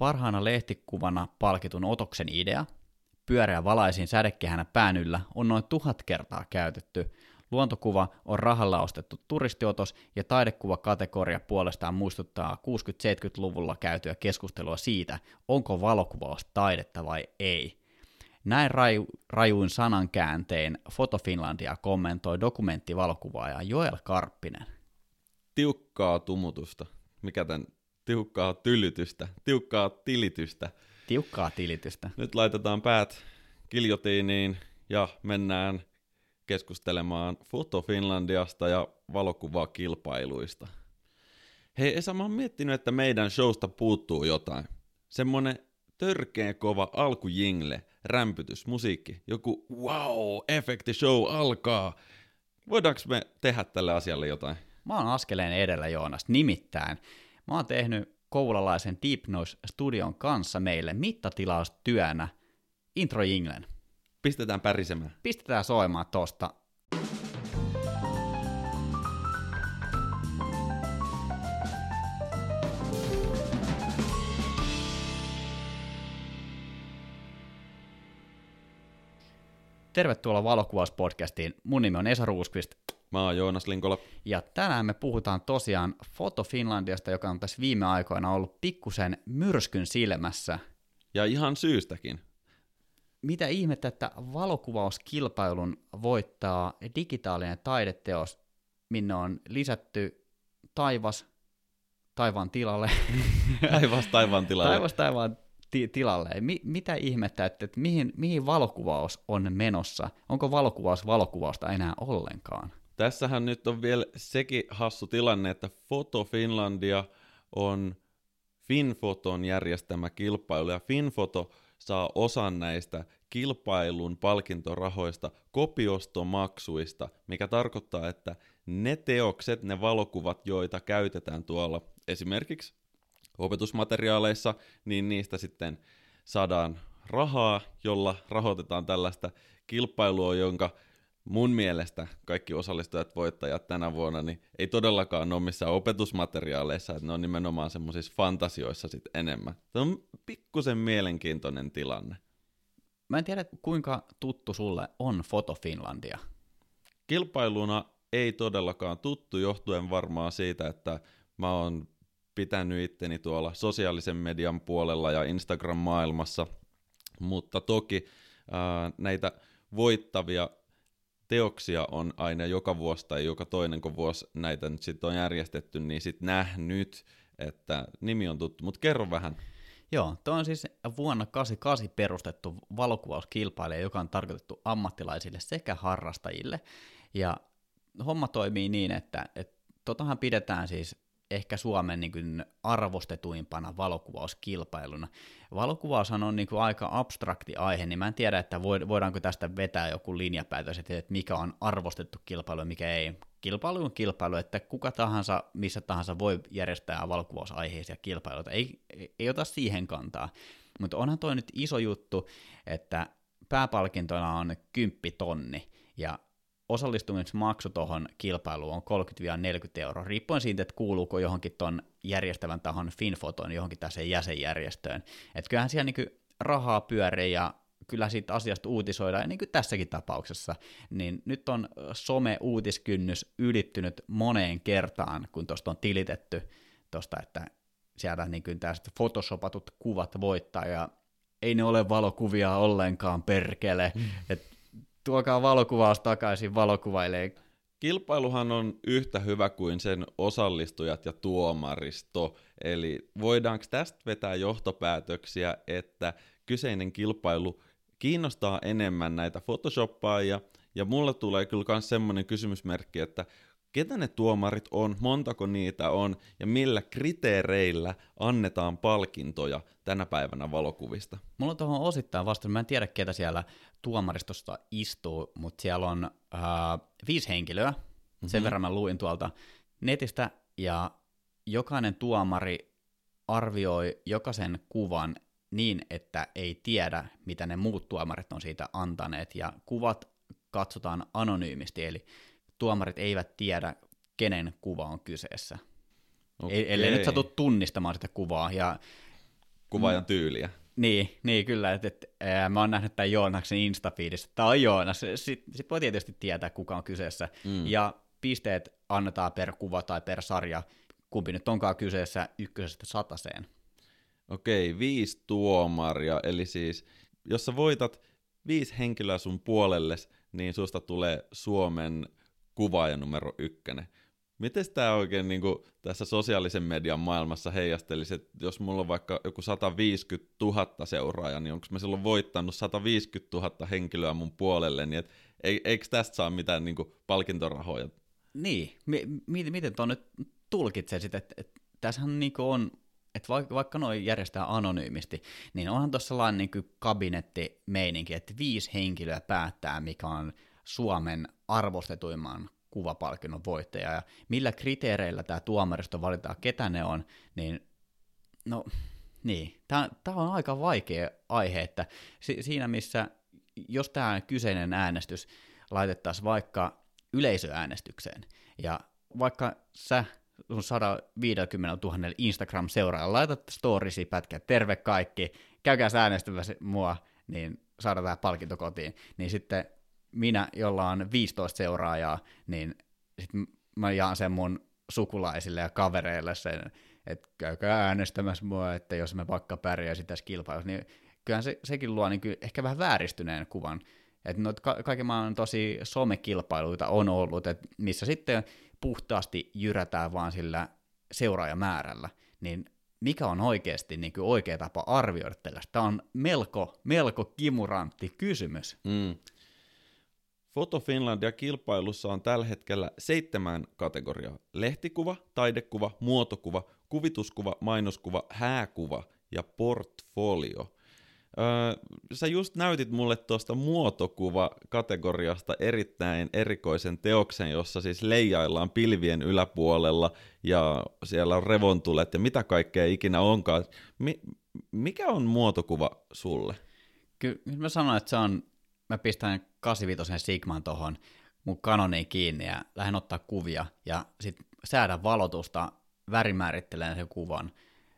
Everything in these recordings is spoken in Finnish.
Parhaana lehtikuvana palkitun otoksen idea, pyöreä valaisin pään yllä, on noin tuhat kertaa käytetty. Luontokuva on rahalla ostettu turistiotos ja taidekuvakategoria puolestaan muistuttaa 60-70-luvulla käytyä keskustelua siitä, onko valokuvaus taidetta vai ei. Näin raju, rajuin sanankääntein Foto Finlandia kommentoi dokumenttivalokuvaaja Joel Karppinen. Tiukkaa tumutusta. Mikä tämän tiukkaa tylytystä, tiukkaa tilitystä. Tiukkaa tilitystä. Nyt laitetaan päät kiljotiiniin ja mennään keskustelemaan Foto Finlandiasta ja valokuvakilpailuista. Hei Esa, mä oon miettinyt, että meidän showsta puuttuu jotain. Semmonen törkeen kova alkujingle, rämpytys, musiikki, joku wow, efekti show alkaa. Voidaanko me tehdä tälle asialle jotain? Mä oon askeleen edellä Joonas, nimittäin Mä oon tehnyt koululaisen Deep Noise Studion kanssa meille mittatilaustyönä intro jinglen. Pistetään pärisemään. Pistetään soimaan tosta. Tervetuloa Valokuvauspodcastiin. Mun nimi on Esa Ruuskvist. Mä oon Joonas Linkola. Ja tänään me puhutaan tosiaan Foto Finlandiasta, joka on tässä viime aikoina ollut pikkusen myrskyn silmässä. Ja ihan syystäkin. Mitä ihmettä, että valokuvauskilpailun voittaa digitaalinen taideteos, minne on lisätty taivas taivaan tilalle. taivas taivaan tilalle. taivas taivaan ti- tilalle. Mi- mitä ihmettä, että, että mihin, mihin valokuvaus on menossa? Onko valokuvaus valokuvausta enää ollenkaan? Tässähän nyt on vielä sekin hassu tilanne, että Foto Finlandia on Finfoton järjestämä kilpailu, ja Finfoto saa osan näistä kilpailun palkintorahoista kopiostomaksuista, mikä tarkoittaa, että ne teokset, ne valokuvat, joita käytetään tuolla esimerkiksi opetusmateriaaleissa, niin niistä sitten saadaan rahaa, jolla rahoitetaan tällaista kilpailua, jonka mun mielestä kaikki osallistujat voittajat tänä vuonna niin ei todellakaan ole missään opetusmateriaaleissa, että ne on nimenomaan semmoisissa fantasioissa sit enemmän. Se on pikkusen mielenkiintoinen tilanne. Mä en tiedä, kuinka tuttu sulle on Foto Finlandia. Kilpailuna ei todellakaan tuttu, johtuen varmaan siitä, että mä oon pitänyt itteni tuolla sosiaalisen median puolella ja Instagram-maailmassa, mutta toki ää, näitä voittavia teoksia on aina joka vuosi tai joka toinen, kun vuosi näitä nyt sitten on järjestetty, niin sitten nähnyt, että nimi on tuttu. Mutta kerro vähän. Joo, tuo on siis vuonna 88 perustettu valokuvauskilpailija, joka on tarkoitettu ammattilaisille sekä harrastajille. Ja homma toimii niin, että, että totahan pidetään siis ehkä Suomen niin kuin arvostetuimpana valokuvauskilpailuna. Valokuvaushan on niin kuin aika abstrakti aihe, niin mä en tiedä, että voidaanko tästä vetää joku linjapäätös, että mikä on arvostettu kilpailu ja mikä ei. Kilpailu on kilpailu, että kuka tahansa, missä tahansa voi järjestää valokuvausaiheisia kilpailuita. Ei, ei, ota siihen kantaa. Mutta onhan toi nyt iso juttu, että pääpalkintona on 10 tonni, ja osallistumismaksu tuohon kilpailuun on 30-40 euroa, riippuen siitä, että kuuluuko johonkin tuon järjestävän tahon Finfoton johonkin tässä jäsenjärjestöön. Että kyllähän siellä niin rahaa pyörii ja kyllä siitä asiasta uutisoidaan, niin kuin tässäkin tapauksessa, niin nyt on some-uutiskynnys ylittynyt moneen kertaan, kun tuosta on tilitetty tuosta, että sieltä niin kuin tästä photoshopatut kuvat voittaa, ja ei ne ole valokuvia ollenkaan, perkele, mm. että tuokaa valokuvaus takaisin valokuvailee. Kilpailuhan on yhtä hyvä kuin sen osallistujat ja tuomaristo, eli voidaanko tästä vetää johtopäätöksiä, että kyseinen kilpailu kiinnostaa enemmän näitä photoshoppaajia, ja mulle tulee kyllä myös semmoinen kysymysmerkki, että ketä ne tuomarit on, montako niitä on ja millä kriteereillä annetaan palkintoja tänä päivänä valokuvista? Mulla on tuohon osittain vastaan, mä en tiedä ketä siellä tuomaristosta istuu, mutta siellä on äh, viisi henkilöä, mm-hmm. sen verran mä luin tuolta netistä, ja jokainen tuomari arvioi jokaisen kuvan niin, että ei tiedä, mitä ne muut tuomarit on siitä antaneet, ja kuvat katsotaan anonyymisti, eli tuomarit eivät tiedä, kenen kuva on kyseessä. Okay. Ellei nyt satu tunnistamaan sitä kuvaa. Ja kuvaajan tyyliä. Niin, niin kyllä. Et, et, ää, mä oon nähnyt tämän Joonaksen Instafiidissa. Tämä on Joonas. Sitten sit voi tietysti tietää, kuka on kyseessä. Mm. Ja pisteet annetaan per kuva tai per sarja, kumpi nyt onkaan kyseessä ykkösestä sataseen. Okei, viisi tuomaria, eli siis jos sä voitat viisi henkilöä sun puolelles, niin susta tulee Suomen kuvaaja numero ykkönen. Miten tämä oikein niin kuin, tässä sosiaalisen median maailmassa heijastelisi, että jos mulla on vaikka joku 150 000 seuraajaa, niin onko mä silloin voittanut 150 000 henkilöä mun puolelle, niin et, eikö tästä saa mitään niin kuin, palkintorahoja? Niin, M- miten, tuon nyt tulkitsee sitä, että, että tässähän niin on, että vaikka, vaikka noin järjestää anonyymisti, niin onhan tuossa sellainen niin kabinettimeininki, että viisi henkilöä päättää, mikä on Suomen arvostetuimman kuvapalkinnon voittaja, ja millä kriteereillä tämä tuomaristo valitaan, ketä ne on, niin no niin, tämä on aika vaikea aihe, että si- siinä missä, jos tämä kyseinen äänestys laitettaisiin vaikka yleisöäänestykseen, ja vaikka sä sun 150 000 Instagram-seuraajalla laitat storiesi pätkä, terve kaikki, käykää äänestämässä mua, niin saadaan tämä palkinto kotiin, niin sitten minä, jolla on 15 seuraajaa, niin sit mä jaan sen mun sukulaisille ja kavereille sen, että käykää äänestämässä mua, että jos me vaikka pärjäisi tässä kilpailussa, niin kyllähän se, sekin luo niin ehkä vähän vääristyneen kuvan. Että noita ka- kaiken maailman tosi somekilpailuita on ollut, että missä sitten puhtaasti jyrätään vaan sillä seuraajamäärällä, niin mikä on oikeasti niin kuin oikea tapa arvioida tällaista? Tämä on melko, melko kimurantti kysymys. Mm. Foto Finlandia kilpailussa on tällä hetkellä seitsemän kategoriaa. Lehtikuva, taidekuva, muotokuva, kuvituskuva, mainoskuva, hääkuva ja portfolio. Öö, sä just näytit mulle tuosta muotokuva-kategoriasta erittäin erikoisen teoksen, jossa siis leijaillaan pilvien yläpuolella ja siellä on revontulet ja mitä kaikkea ikinä onkaan. Mi- mikä on muotokuva sulle? Kyllä mä sanoin, että se on mä pistän 85 Sigman tuohon mun kanoniin kiinni ja lähden ottaa kuvia ja sitten säädän valotusta, värimäärittelen sen kuvan,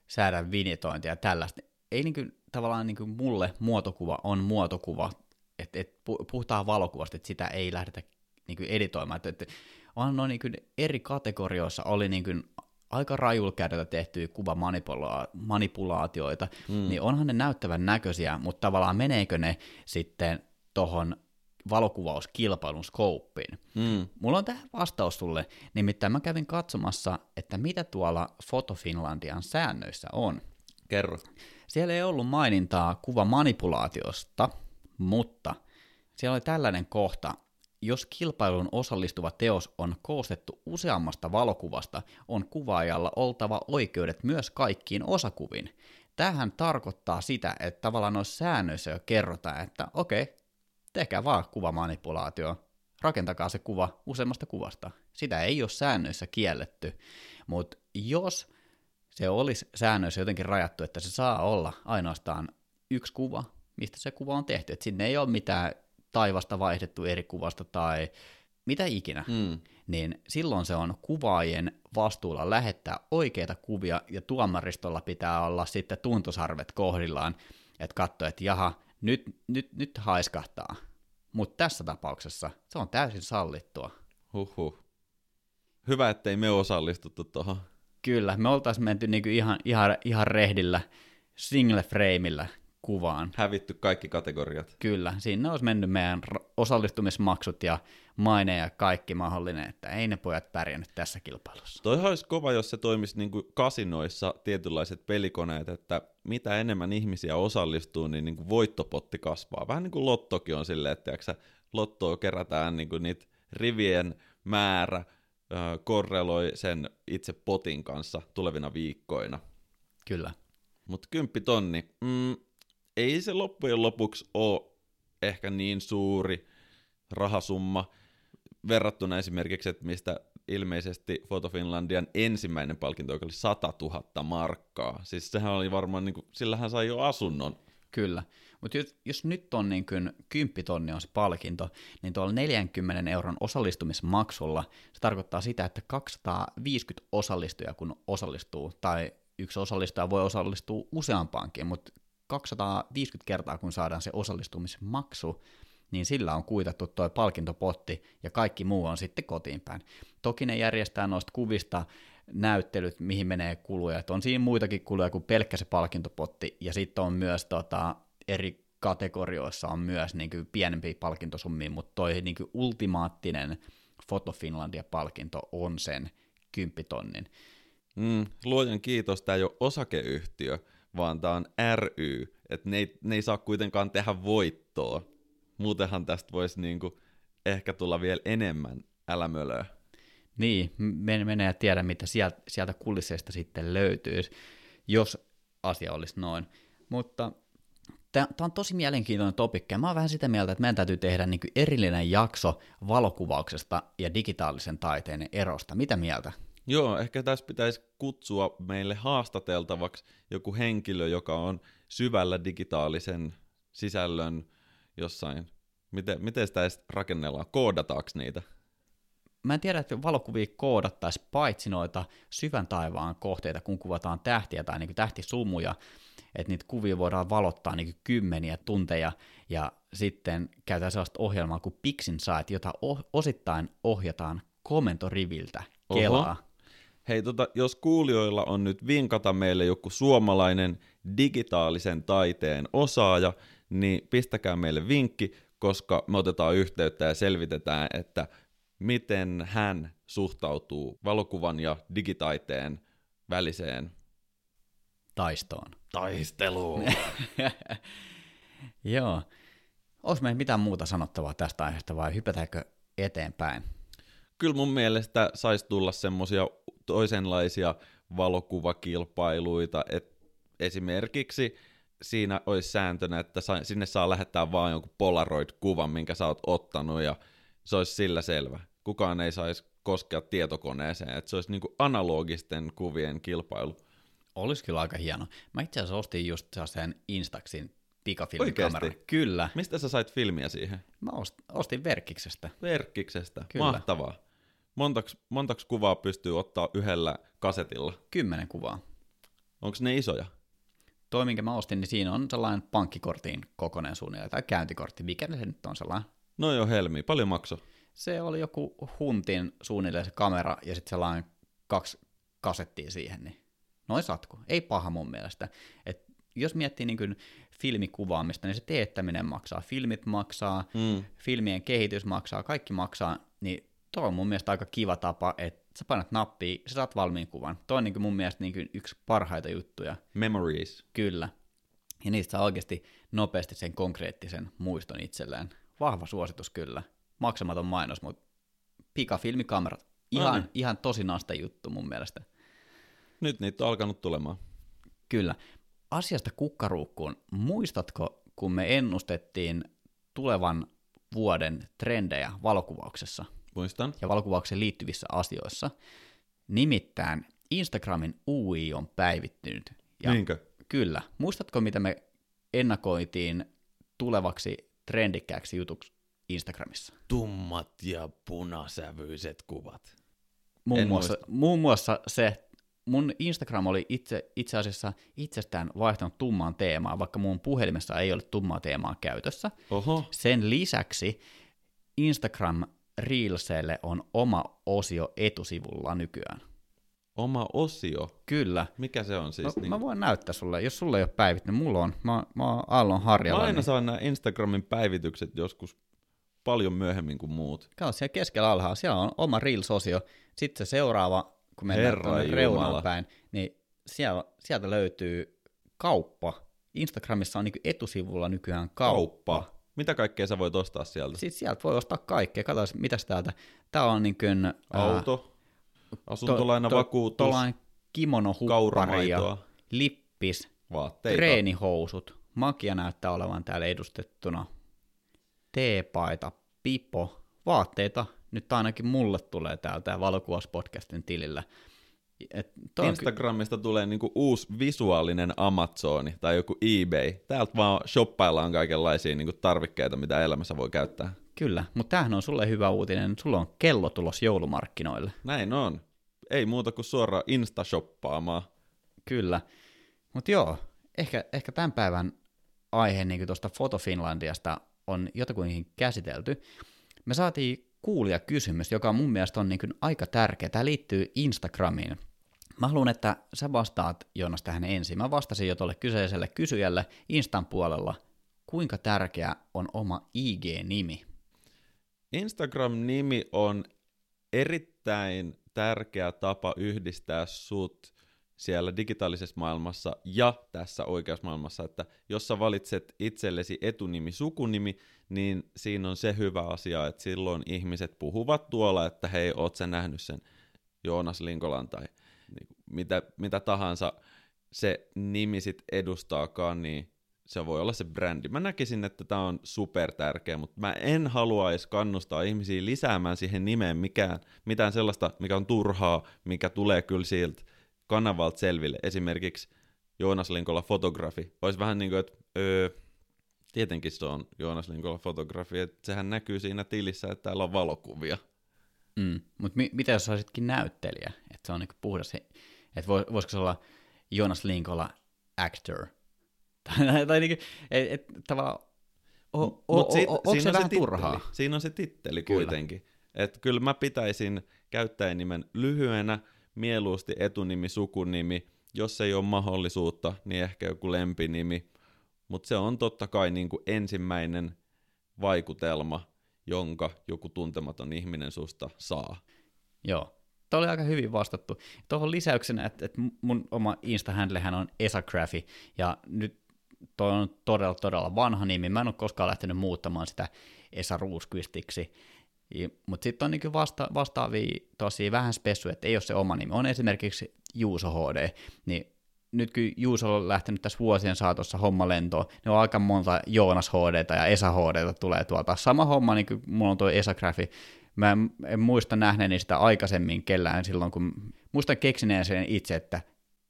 säädän vinitointia ja tällaista. Ei niinku, tavallaan niinku mulle muotokuva on muotokuva, että et puhutaan valokuvasta, että sitä ei lähdetä niinku editoimaan. Et, et, on noin niinku eri kategorioissa oli niinku aika rajulkädellä tehtyjä kuvamanipulaatioita, mm. niin onhan ne näyttävän näköisiä, mutta tavallaan meneekö ne sitten tuohon valokuvauskilpailun skouppiin. Mm. Mulla on tähän vastaus sulle, nimittäin mä kävin katsomassa, että mitä tuolla Foto Finlandian säännöissä on. Kerro. Siellä ei ollut mainintaa kuvamanipulaatiosta, mutta siellä oli tällainen kohta, jos kilpailun osallistuva teos on koostettu useammasta valokuvasta, on kuvaajalla oltava oikeudet myös kaikkiin osakuviin. Tähän tarkoittaa sitä, että tavallaan noissa säännöissä jo kerrotaan, että okei, tehkää vaan kuvamanipulaatio, rakentakaa se kuva useammasta kuvasta. Sitä ei ole säännöissä kielletty, mutta jos se olisi säännöissä jotenkin rajattu, että se saa olla ainoastaan yksi kuva, mistä se kuva on tehty, että sinne ei ole mitään taivasta vaihdettu eri kuvasta tai mitä ikinä, mm. niin silloin se on kuvaajien vastuulla lähettää oikeita kuvia ja tuomaristolla pitää olla sitten tuntosarvet kohdillaan, että katsoa, että jaha, nyt, nyt, nyt haiskahtaa. Mutta tässä tapauksessa se on täysin sallittua. Huhhuh. Hyvä, ettei me osallistuttu tuohon. Kyllä, me oltaisiin menty niinku ihan, ihan, ihan rehdillä single frameillä kuvaan. Hävitty kaikki kategoriat. Kyllä, siinä olisi mennyt meidän osallistumismaksut ja maine ja kaikki mahdollinen, että ei ne pojat pärjännyt tässä kilpailussa. Toi olisi kova, jos se toimisi niin kuin kasinoissa tietynlaiset pelikoneet, että mitä enemmän ihmisiä osallistuu, niin, niin kuin voittopotti kasvaa. Vähän niin kuin lottokin on silleen, että tiiäksä, lottoa kerätään niin kuin niitä rivien määrä äh, korreloi sen itse potin kanssa tulevina viikkoina. Kyllä. Mutta kymppitonni, mm, ei se loppujen lopuksi ole ehkä niin suuri rahasumma verrattuna esimerkiksi, että mistä ilmeisesti Foto Finlandian ensimmäinen palkinto oli 100 000 markkaa. Siis sehän oli varmaan, niin kuin, sillä hän sai jo asunnon. Kyllä, mutta jos, jos nyt on niin kuin 10 tonni on se palkinto, niin tuolla 40 euron osallistumismaksulla se tarkoittaa sitä, että 250 osallistujaa kun osallistuu, tai yksi osallistuja voi osallistua useampaankin, mutta 250 kertaa kun saadaan se osallistumismaksu, niin sillä on kuitattu tuo palkintopotti ja kaikki muu on sitten kotiin päin. Toki ne järjestää noista kuvista näyttelyt, mihin menee kuluja, että on siinä muitakin kuluja kuin pelkkä se palkintopotti, ja sitten on myös tota, eri kategorioissa on myös niin kuin pienempiä palkintosummia, mutta toi niin kuin ultimaattinen Foto Finlandia-palkinto on sen kymppitonnin. Mm, luojan kiitos, tämä ei ole osakeyhtiö, vaan tämä on ry, että ne, ne ei saa kuitenkaan tehdä voittoa. Muutenhan tästä voisi niinku ehkä tulla vielä enemmän älämölöä. Niin, menee ja tiedä, mitä sieltä, sieltä kulisseista sitten löytyisi, jos asia olisi noin. Mutta tämä on tosi mielenkiintoinen topikki, mä oon vähän sitä mieltä, että meidän täytyy tehdä niin erillinen jakso valokuvauksesta ja digitaalisen taiteen erosta. Mitä mieltä? Joo, ehkä tässä pitäisi kutsua meille haastateltavaksi joku henkilö, joka on syvällä digitaalisen sisällön jossain. Miten, miten sitä edes rakennellaan? Koodataanko niitä? Mä en tiedä, että valokuvia koodattaisiin paitsi noita syvän taivaan kohteita, kun kuvataan tähtiä tai niin tähtisumuja, että niitä kuvia voidaan valottaa niin kymmeniä tunteja, ja sitten käytetään sellaista ohjelmaa kuin PixInsight, jota osittain ohjataan komentoriviltä Kelaa. Oho. Hei, tota, jos kuulijoilla on nyt vinkata meille joku suomalainen digitaalisen taiteen osaaja, niin pistäkää meille vinkki, koska me otetaan yhteyttä ja selvitetään, että miten hän suhtautuu valokuvan ja digitaiteen väliseen taistoon. Taisteluun. Joo. Onko meillä mitään muuta sanottavaa tästä aiheesta vai hypätäänkö eteenpäin? Kyllä mun mielestä saisi tulla semmoisia toisenlaisia valokuvakilpailuita, että esimerkiksi siinä olisi sääntönä, että sinne saa lähettää vaan jonkun Polaroid-kuvan, minkä sä oot ottanut, ja se olisi sillä selvä. Kukaan ei saisi koskea tietokoneeseen, että se olisi niin analogisten kuvien kilpailu. Olisi kyllä aika hieno. Mä itse asiassa ostin just sen Instaxin pikafilmikamera. Kyllä. Mistä sä sait filmiä siihen? Mä ostin Verkkiksestä. Verkkiksestä, Kyllä. mahtavaa. Montaks, montaks kuvaa pystyy ottaa yhdellä kasetilla? Kymmenen kuvaa. Onko ne isoja? Toi, minkä mä ostin, niin siinä on sellainen pankkikortin kokoinen suunnilleen, tai käyntikortti, mikä se nyt on sellainen. No joo, helmi. Paljon makso? Se oli joku huntin suunnilleen se kamera, ja sitten sellainen kaksi kasettia siihen, niin noin satku. Ei paha mun mielestä. Et jos miettii niin kuin filmikuvaamista, niin se teettäminen maksaa, filmit maksaa, mm. filmien kehitys maksaa, kaikki maksaa, niin tuo on mun mielestä aika kiva tapa, että sä painat nappia, sä saat valmiin kuvan. Tuo on niin kuin mun mielestä niin kuin yksi parhaita juttuja. Memories. Kyllä. Ja niistä saa oikeasti nopeasti sen konkreettisen muiston itselleen. Vahva suositus kyllä. Maksamaton mainos, mutta pikafilmikamerat. Ihan, no ihan tosi nasta juttu mun mielestä. Nyt niitä on alkanut tulemaan. Kyllä. Asiasta kukkaruukkuun. Muistatko, kun me ennustettiin tulevan vuoden trendejä valokuvauksessa? Muistan. Ja valokuvaukseen liittyvissä asioissa. Nimittäin Instagramin UI on päivittynyt. Ja Niinkö? Kyllä. Muistatko, mitä me ennakoitiin tulevaksi trendikkääksi jutuksi Instagramissa? Tummat ja punasävyiset kuvat. Muun, muassa, muun muassa se mun Instagram oli itse, itse asiassa itsestään vaihtanut tummaan teemaa, vaikka mun puhelimessa ei ole tummaa teemaa käytössä. Oho. Sen lisäksi Instagram Reelselle on oma osio etusivulla nykyään. Oma osio? Kyllä. Mikä se on siis? Mä, niin... mä voin näyttää sulle, jos sulle ei ole päivittynyt. Mulla on. Mä, mä oon Aallon harjalla. Mä aina niin... saan nämä Instagramin päivitykset joskus paljon myöhemmin kuin muut. Kato, siellä keskellä alhaalla, siellä on oma Reels-osio. Sitten se seuraava kun mennään tuonne reunaan päin, niin siellä, sieltä löytyy kauppa. Instagramissa on niin etusivulla nykyään kauppa. kauppa. Mitä kaikkea sä voit ostaa sieltä? Sitten sieltä voi ostaa kaikkea. Katsotaan, mitäs täältä. Tää on niin kuin, Auto, asuntolainavakuutus, to, to, kimono ja lippis, Vaatteita. treenihousut. Makia näyttää olevan täällä edustettuna. Teepaita, pipo, vaatteita, nyt ainakin mulle tulee täältä valokuvauspodcastin tilillä. Et Instagramista ky- tulee niinku uusi visuaalinen Amazoni tai joku eBay. Täältä vaan shoppaillaan kaikenlaisia niinku tarvikkeita, mitä elämässä voi käyttää. Kyllä, mutta tämähän on sulle hyvä uutinen. Sulla on kello tulos joulumarkkinoille. Näin on. Ei muuta kuin suoraan Insta-shoppaamaan. Kyllä. Mutta joo, ehkä, ehkä tämän päivän aihe niin tuosta Foto Finlandiasta on jotakuinkin käsitelty. Me saatiin kuulia kysymys, joka mun mielestä on niin aika tärkeä. Tämä liittyy Instagramiin. Mä haluan, että sä vastaat Joonas tähän ensin. Mä vastasin jo tuolle kyseiselle kysyjälle Instan puolella, kuinka tärkeä on oma IG-nimi? Instagram-nimi on erittäin tärkeä tapa yhdistää sut siellä digitaalisessa maailmassa ja tässä oikeassa maailmassa, että jos sä valitset itsellesi etunimi, sukunimi, niin siinä on se hyvä asia, että silloin ihmiset puhuvat tuolla, että hei, oot sä nähnyt sen Joonas Linkolan tai mitä, mitä tahansa se nimi sit edustaakaan, niin se voi olla se brändi. Mä näkisin, että tämä on super tärkeä, mutta mä en haluaisi kannustaa ihmisiä lisäämään siihen nimeen mikään, mitään sellaista, mikä on turhaa, mikä tulee kyllä siltä kanavalta selville. Esimerkiksi Joonas Linkola fotografi. Olisi vähän niin kuin, että öö, tietenkin se on Joonas Linkola fotografi, että sehän näkyy siinä tilissä, että täällä on valokuvia. Mm, mutta mi- mitä jos olisikin näyttelijä? Että se on niinku puhdas, että voisiko se olla Joonas Linkola actor? tai, tai niinku, et, et, tavallaan, o, o, o, o, onko se vähän se turhaa? Siinä on se titteli kyllä. kuitenkin. Että kyllä mä pitäisin käyttäjänimen lyhyenä, mieluusti etunimi, sukunimi, jos ei ole mahdollisuutta, niin ehkä joku lempinimi, mutta se on totta kai niin kuin ensimmäinen vaikutelma, jonka joku tuntematon ihminen susta saa. Joo, Tuo oli aika hyvin vastattu. Tuohon lisäyksenä, että, että mun oma Insta-handlehän on Esagraphy, ja nyt toi on todella, todella vanha nimi. Mä en ole koskaan lähtenyt muuttamaan sitä Esa Ruuskvistiksi. Mutta sitten on niinku vasta, vastaavia tosi vähän spessu, että ei ole se oma nimi. On esimerkiksi Juuso HD, niin nyt kun Juuso on lähtenyt tässä vuosien saatossa homma lentoon, niin on aika monta Joonas HD ja Esa HD tulee tuolta. Sama homma, niin kuin mulla on tuo Esa Graphi. Mä en, en muista nähneeni sitä aikaisemmin kellään silloin, kun muistan keksineen sen itse, että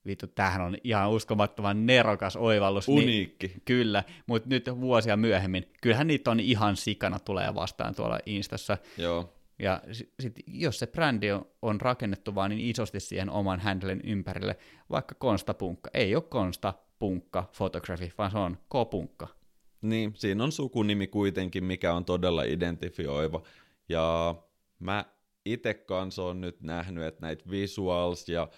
vittu, tämähän on ihan uskomattoman nerokas oivallus. Niin Uniikki. Niin, kyllä, mutta nyt vuosia myöhemmin, kyllähän niitä on ihan sikana tulee vastaan tuolla Instassa. Joo. Ja sit, jos se brändi on, on rakennettu vaan niin isosti siihen oman handlen ympärille, vaikka konstapunkka, ei ole konstapunkka photography, vaan se on K-punkka. Niin, siinä on sukunimi kuitenkin, mikä on todella identifioiva. Ja mä itse kanssa on nyt nähnyt, että näitä visuals ja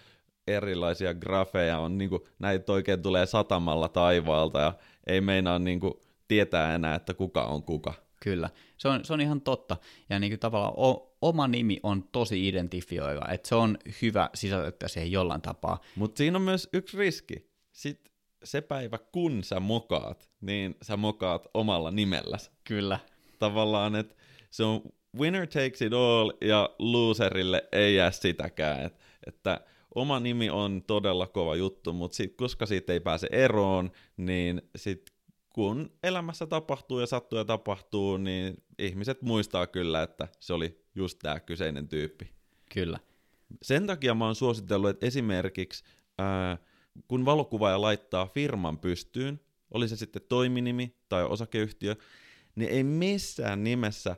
erilaisia grafeja on, niin kuin, näitä oikein tulee satamalla taivaalta ja ei meinaa niin kuin, tietää enää, että kuka on kuka. Kyllä, se on, se on ihan totta. Ja niin kuin tavallaan o, oma nimi on tosi identifioiva, että se on hyvä sisältöä siihen jollain tapaa. Mutta siinä on myös yksi riski. Sitten se päivä, kun sä mokaat, niin sä mokaat omalla nimelläsi. Kyllä. Tavallaan, että se on winner takes it all ja loserille ei jää sitäkään. Et, että oma nimi on todella kova juttu, mutta sit, koska siitä ei pääse eroon, niin sit kun elämässä tapahtuu ja sattuu ja tapahtuu, niin ihmiset muistaa kyllä, että se oli just tämä kyseinen tyyppi. Kyllä. Sen takia mä oon suositellut, että esimerkiksi ää, kun valokuvaaja laittaa firman pystyyn, oli se sitten toiminimi tai osakeyhtiö, niin ei missään nimessä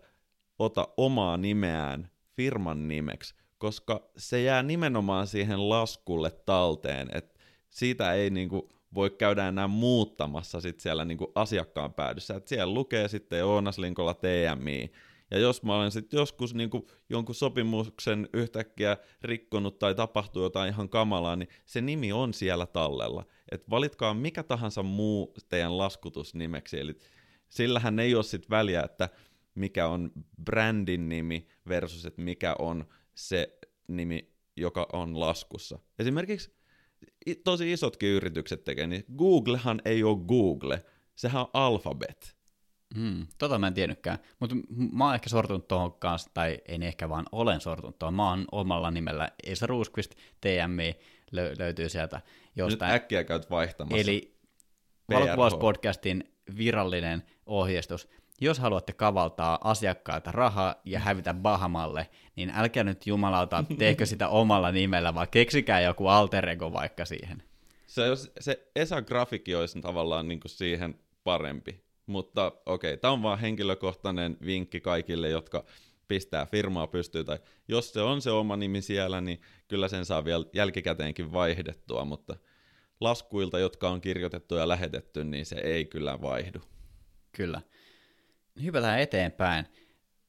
ota omaa nimeään firman nimeksi, koska se jää nimenomaan siihen laskulle talteen, että siitä ei niinku voi käydä enää muuttamassa sit siellä niinku asiakkaan päädyssä. Et siellä lukee sitten Oonas Linkola TMI, ja jos mä olen sitten joskus niinku jonkun sopimuksen yhtäkkiä rikkonut tai tapahtuu jotain ihan kamalaa, niin se nimi on siellä tallella. Et valitkaa mikä tahansa muu teidän laskutusnimeksi, eli sillähän ei ole sitten väliä, että mikä on brändin nimi versus että mikä on se nimi, joka on laskussa. Esimerkiksi tosi isotkin yritykset tekee, niin Googlehan ei ole Google, sehän on Alphabet. Hmm, tota mä en tiennytkään, mutta mä oon ehkä sortunut tuohon kanssa, tai en ehkä vaan olen sortunut tuohon. Mä oon omalla nimellä Esa Ruuskvist, TMI, lö- löytyy sieltä jostain. Nyt äkkiä käyt vaihtamassa. Eli Valokuvauspodcastin virallinen ohjeistus jos haluatte kavaltaa asiakkailta rahaa ja hävitä Bahamalle, niin älkää nyt jumalauta tehkö sitä omalla nimellä, vaan keksikää joku alter ego vaikka siihen. Se, se Esa-grafikki olisi tavallaan niin siihen parempi, mutta okei, okay, tämä on vaan henkilökohtainen vinkki kaikille, jotka pistää firmaa pystyyn, tai jos se on se oma nimi siellä, niin kyllä sen saa vielä jälkikäteenkin vaihdettua, mutta laskuilta, jotka on kirjoitettu ja lähetetty, niin se ei kyllä vaihdu. Kyllä. Hypätään eteenpäin.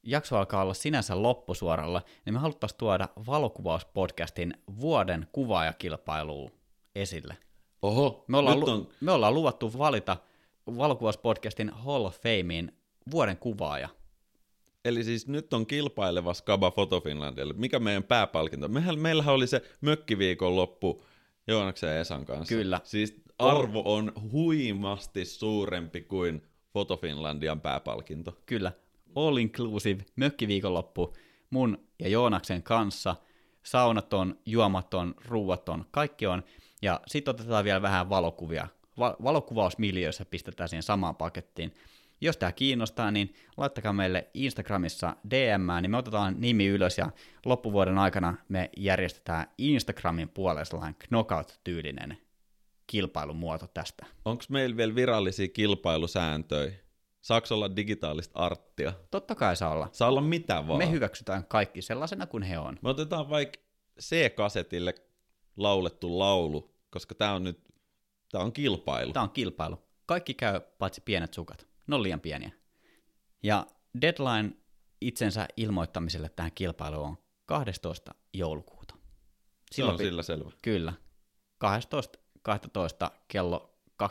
Jakso alkaa olla sinänsä loppusuoralla, niin me haluttaisiin tuoda valokuvauspodcastin vuoden kuvaajakilpailuun esille. Oho, Me ollaan, nyt lu- on, me ollaan luvattu valita valokuvauspodcastin Hall of Fameen vuoden kuvaaja. eli siis nyt on kilpaileva Skaba Photo Finlandille. Mikä meidän pääpalkinto? Mehän, meillähän oli se mökkiviikon loppu Joonaksen ja Esan kanssa. Kyllä. Siis arvo on huimasti suurempi kuin Photo Finlandian pääpalkinto. Kyllä, all inclusive, mökkiviikonloppu mun ja Joonaksen kanssa, saunaton, juomaton, ruuaton, kaikki on. Ja sitten otetaan vielä vähän valokuvia. Va- valokuvausmiljöissä pistetään siihen samaan pakettiin. Jos tämä kiinnostaa, niin laittakaa meille Instagramissa DM, niin me otetaan nimi ylös ja loppuvuoden aikana me järjestetään Instagramin puolella sellainen knockout-tyylinen kilpailumuoto tästä. Onko meillä vielä virallisia kilpailusääntöjä? Saako olla digitaalista arttia? Totta kai saa olla. Saa olla mitä vaan. Me hyväksytään kaikki sellaisena kuin he on. Me otetaan vaikka C-kasetille laulettu laulu, koska tämä on nyt tää on kilpailu. Tämä on kilpailu. Kaikki käy paitsi pienet sukat. Ne on liian pieniä. Ja deadline itsensä ilmoittamiselle tähän kilpailuun on 12. joulukuuta. Se on pi- sillä selvä. Kyllä. 12. 12. kello 23.59.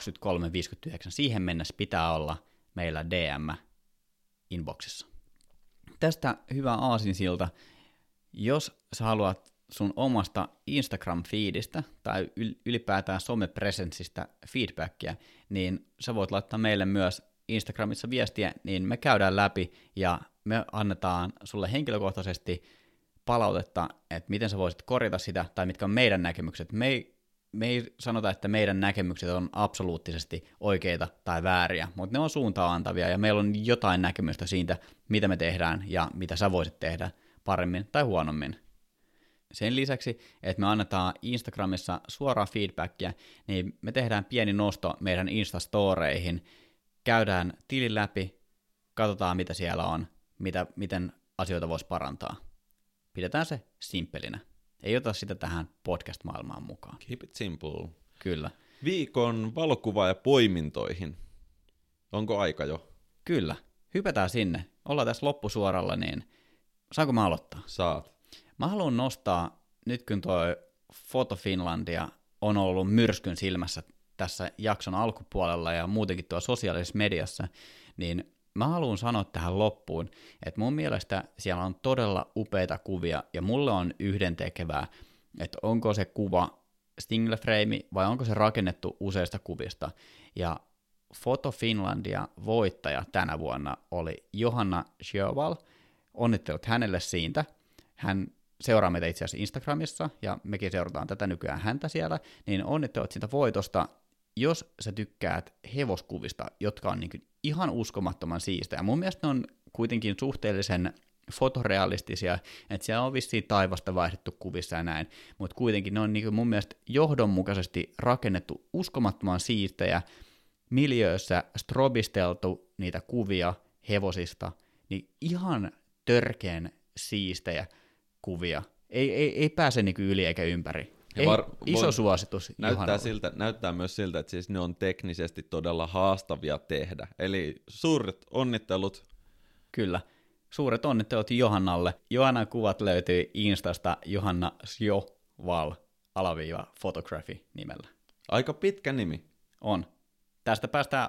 Siihen mennessä pitää olla meillä DM inboxissa. Tästä hyvä aasinsilta. Jos sä haluat sun omasta Instagram-feedistä tai yl- ylipäätään somepresenssistä feedbackia, niin sä voit laittaa meille myös Instagramissa viestiä, niin me käydään läpi ja me annetaan sulle henkilökohtaisesti palautetta, että miten sä voisit korjata sitä, tai mitkä on meidän näkemykset. Me ei, me ei sanota, että meidän näkemykset on absoluuttisesti oikeita tai vääriä, mutta ne on suuntaan antavia, ja meillä on jotain näkemystä siitä, mitä me tehdään, ja mitä sä voisit tehdä paremmin tai huonommin. Sen lisäksi, että me annetaan Instagramissa suoraa feedbackia, niin me tehdään pieni nosto meidän Instastoreihin, käydään tilin läpi, katsotaan mitä siellä on, mitä, miten asioita voisi parantaa. Pidetään se simppelinä. Ei ota sitä tähän podcast-maailmaan mukaan. Keep it simple. Kyllä. Viikon valokuva ja poimintoihin. Onko aika jo? Kyllä. Hypätään sinne. Ollaan tässä loppusuoralla, niin saanko mä aloittaa? Saat. Mä haluan nostaa, nyt kun toi Foto Finlandia on ollut myrskyn silmässä tässä jakson alkupuolella ja muutenkin tuolla sosiaalisessa mediassa, niin mä haluan sanoa tähän loppuun, että mun mielestä siellä on todella upeita kuvia ja mulle on yhdentekevää, että onko se kuva single frame vai onko se rakennettu useista kuvista. Ja Foto Finlandia voittaja tänä vuonna oli Johanna Sjöwall. Onnittelut hänelle siitä. Hän seuraa meitä itse asiassa Instagramissa, ja mekin seurataan tätä nykyään häntä siellä, niin onnittelut siitä voitosta. Jos sä tykkäät hevoskuvista, jotka on niin ihan uskomattoman siistejä, mun mielestä ne on kuitenkin suhteellisen fotorealistisia, että siellä on vissiin taivasta vaihdettu kuvissa ja näin, mutta kuitenkin ne on niin mun mielestä johdonmukaisesti rakennettu uskomattoman siistejä, miljöössä strobisteltu niitä kuvia hevosista, niin ihan törkeen siistejä kuvia. Ei, ei, ei pääse niin yli eikä ympäri. Ja Ei, var- iso voin- suositus Näyttää, siltä, näyttää myös siltä, että siis ne on teknisesti todella haastavia tehdä. Eli suuret onnittelut. Kyllä. Suuret onnittelut Johannalle. Johannan kuvat löytyy Instasta Johanna Sjoval alaviiva photography nimellä. Aika pitkä nimi. On. Tästä päästään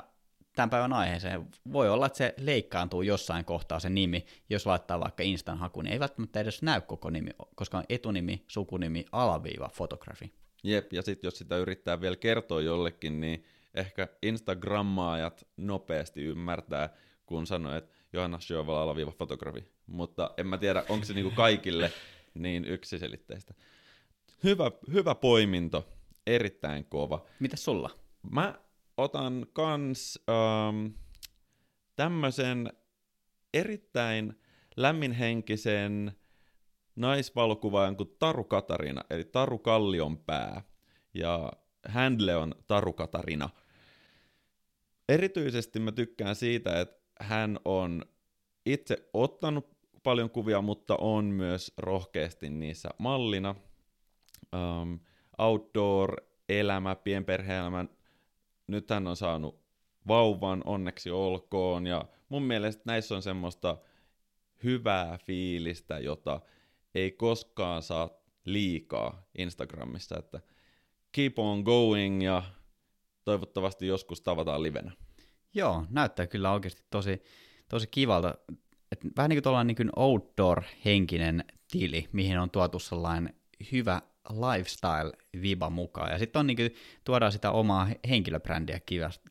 tämän päivän aiheeseen. Voi olla, että se leikkaantuu jossain kohtaa se nimi, jos laittaa vaikka Instan hakuun, niin ei välttämättä edes näy koko nimi, koska on etunimi, sukunimi, alaviiva, photography. Jep, ja sitten jos sitä yrittää vielä kertoa jollekin, niin ehkä Instagrammaajat nopeasti ymmärtää, kun sanoo, että Johanna Sjövala alaviiva fotografi. Mutta en mä tiedä, onko se niinku kaikille niin yksiselitteistä. Hyvä, hyvä poiminto, erittäin kova. Mitäs sulla? Mä otan kans ähm, tämmöisen erittäin lämminhenkisen naisvalokuvaajan kuin Taru Katarina, eli Taru Kallion pää. Ja handle on Taru Katarina. Erityisesti mä tykkään siitä, että hän on itse ottanut paljon kuvia, mutta on myös rohkeasti niissä mallina. Um, outdoor elämä, pienperhe-elämä. Nyt hän on saanut vauvan, onneksi olkoon. Ja mun mielestä näissä on semmoista hyvää fiilistä, jota ei koskaan saa liikaa Instagramissa, että keep on going ja toivottavasti joskus tavataan livenä. Joo, näyttää kyllä oikeasti tosi, tosi kivalta. Et vähän niin kuin tuollainen niin outdoor-henkinen tili, mihin on tuotu sellainen hyvä lifestyle-viba mukaan. Ja sitten on niin kuin, tuodaan sitä omaa henkilöbrändiä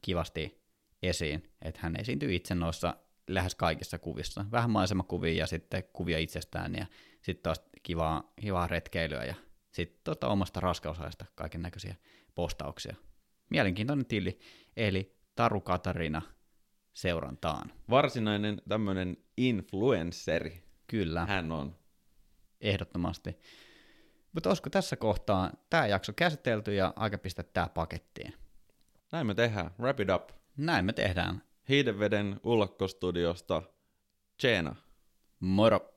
kivasti esiin, että hän esiintyy itse noissa lähes kaikissa kuvissa. Vähän maisemakuvia ja sitten kuvia itsestään ja sitten taas kivaa, kivaa retkeilyä ja sitten tota omasta raskausajasta kaiken näköisiä postauksia. Mielenkiintoinen tili, eli Taru Katarina seurantaan. Varsinainen tämmöinen influenceri. Kyllä. Hän on. Ehdottomasti. Mutta olisiko tässä kohtaa tämä jakso käsitelty ja aika pistää tämä pakettiin? Näin me tehdään. Wrap it up. Näin me tehdään. Hiideveden ullakkostudiosta. Tjena. Moro.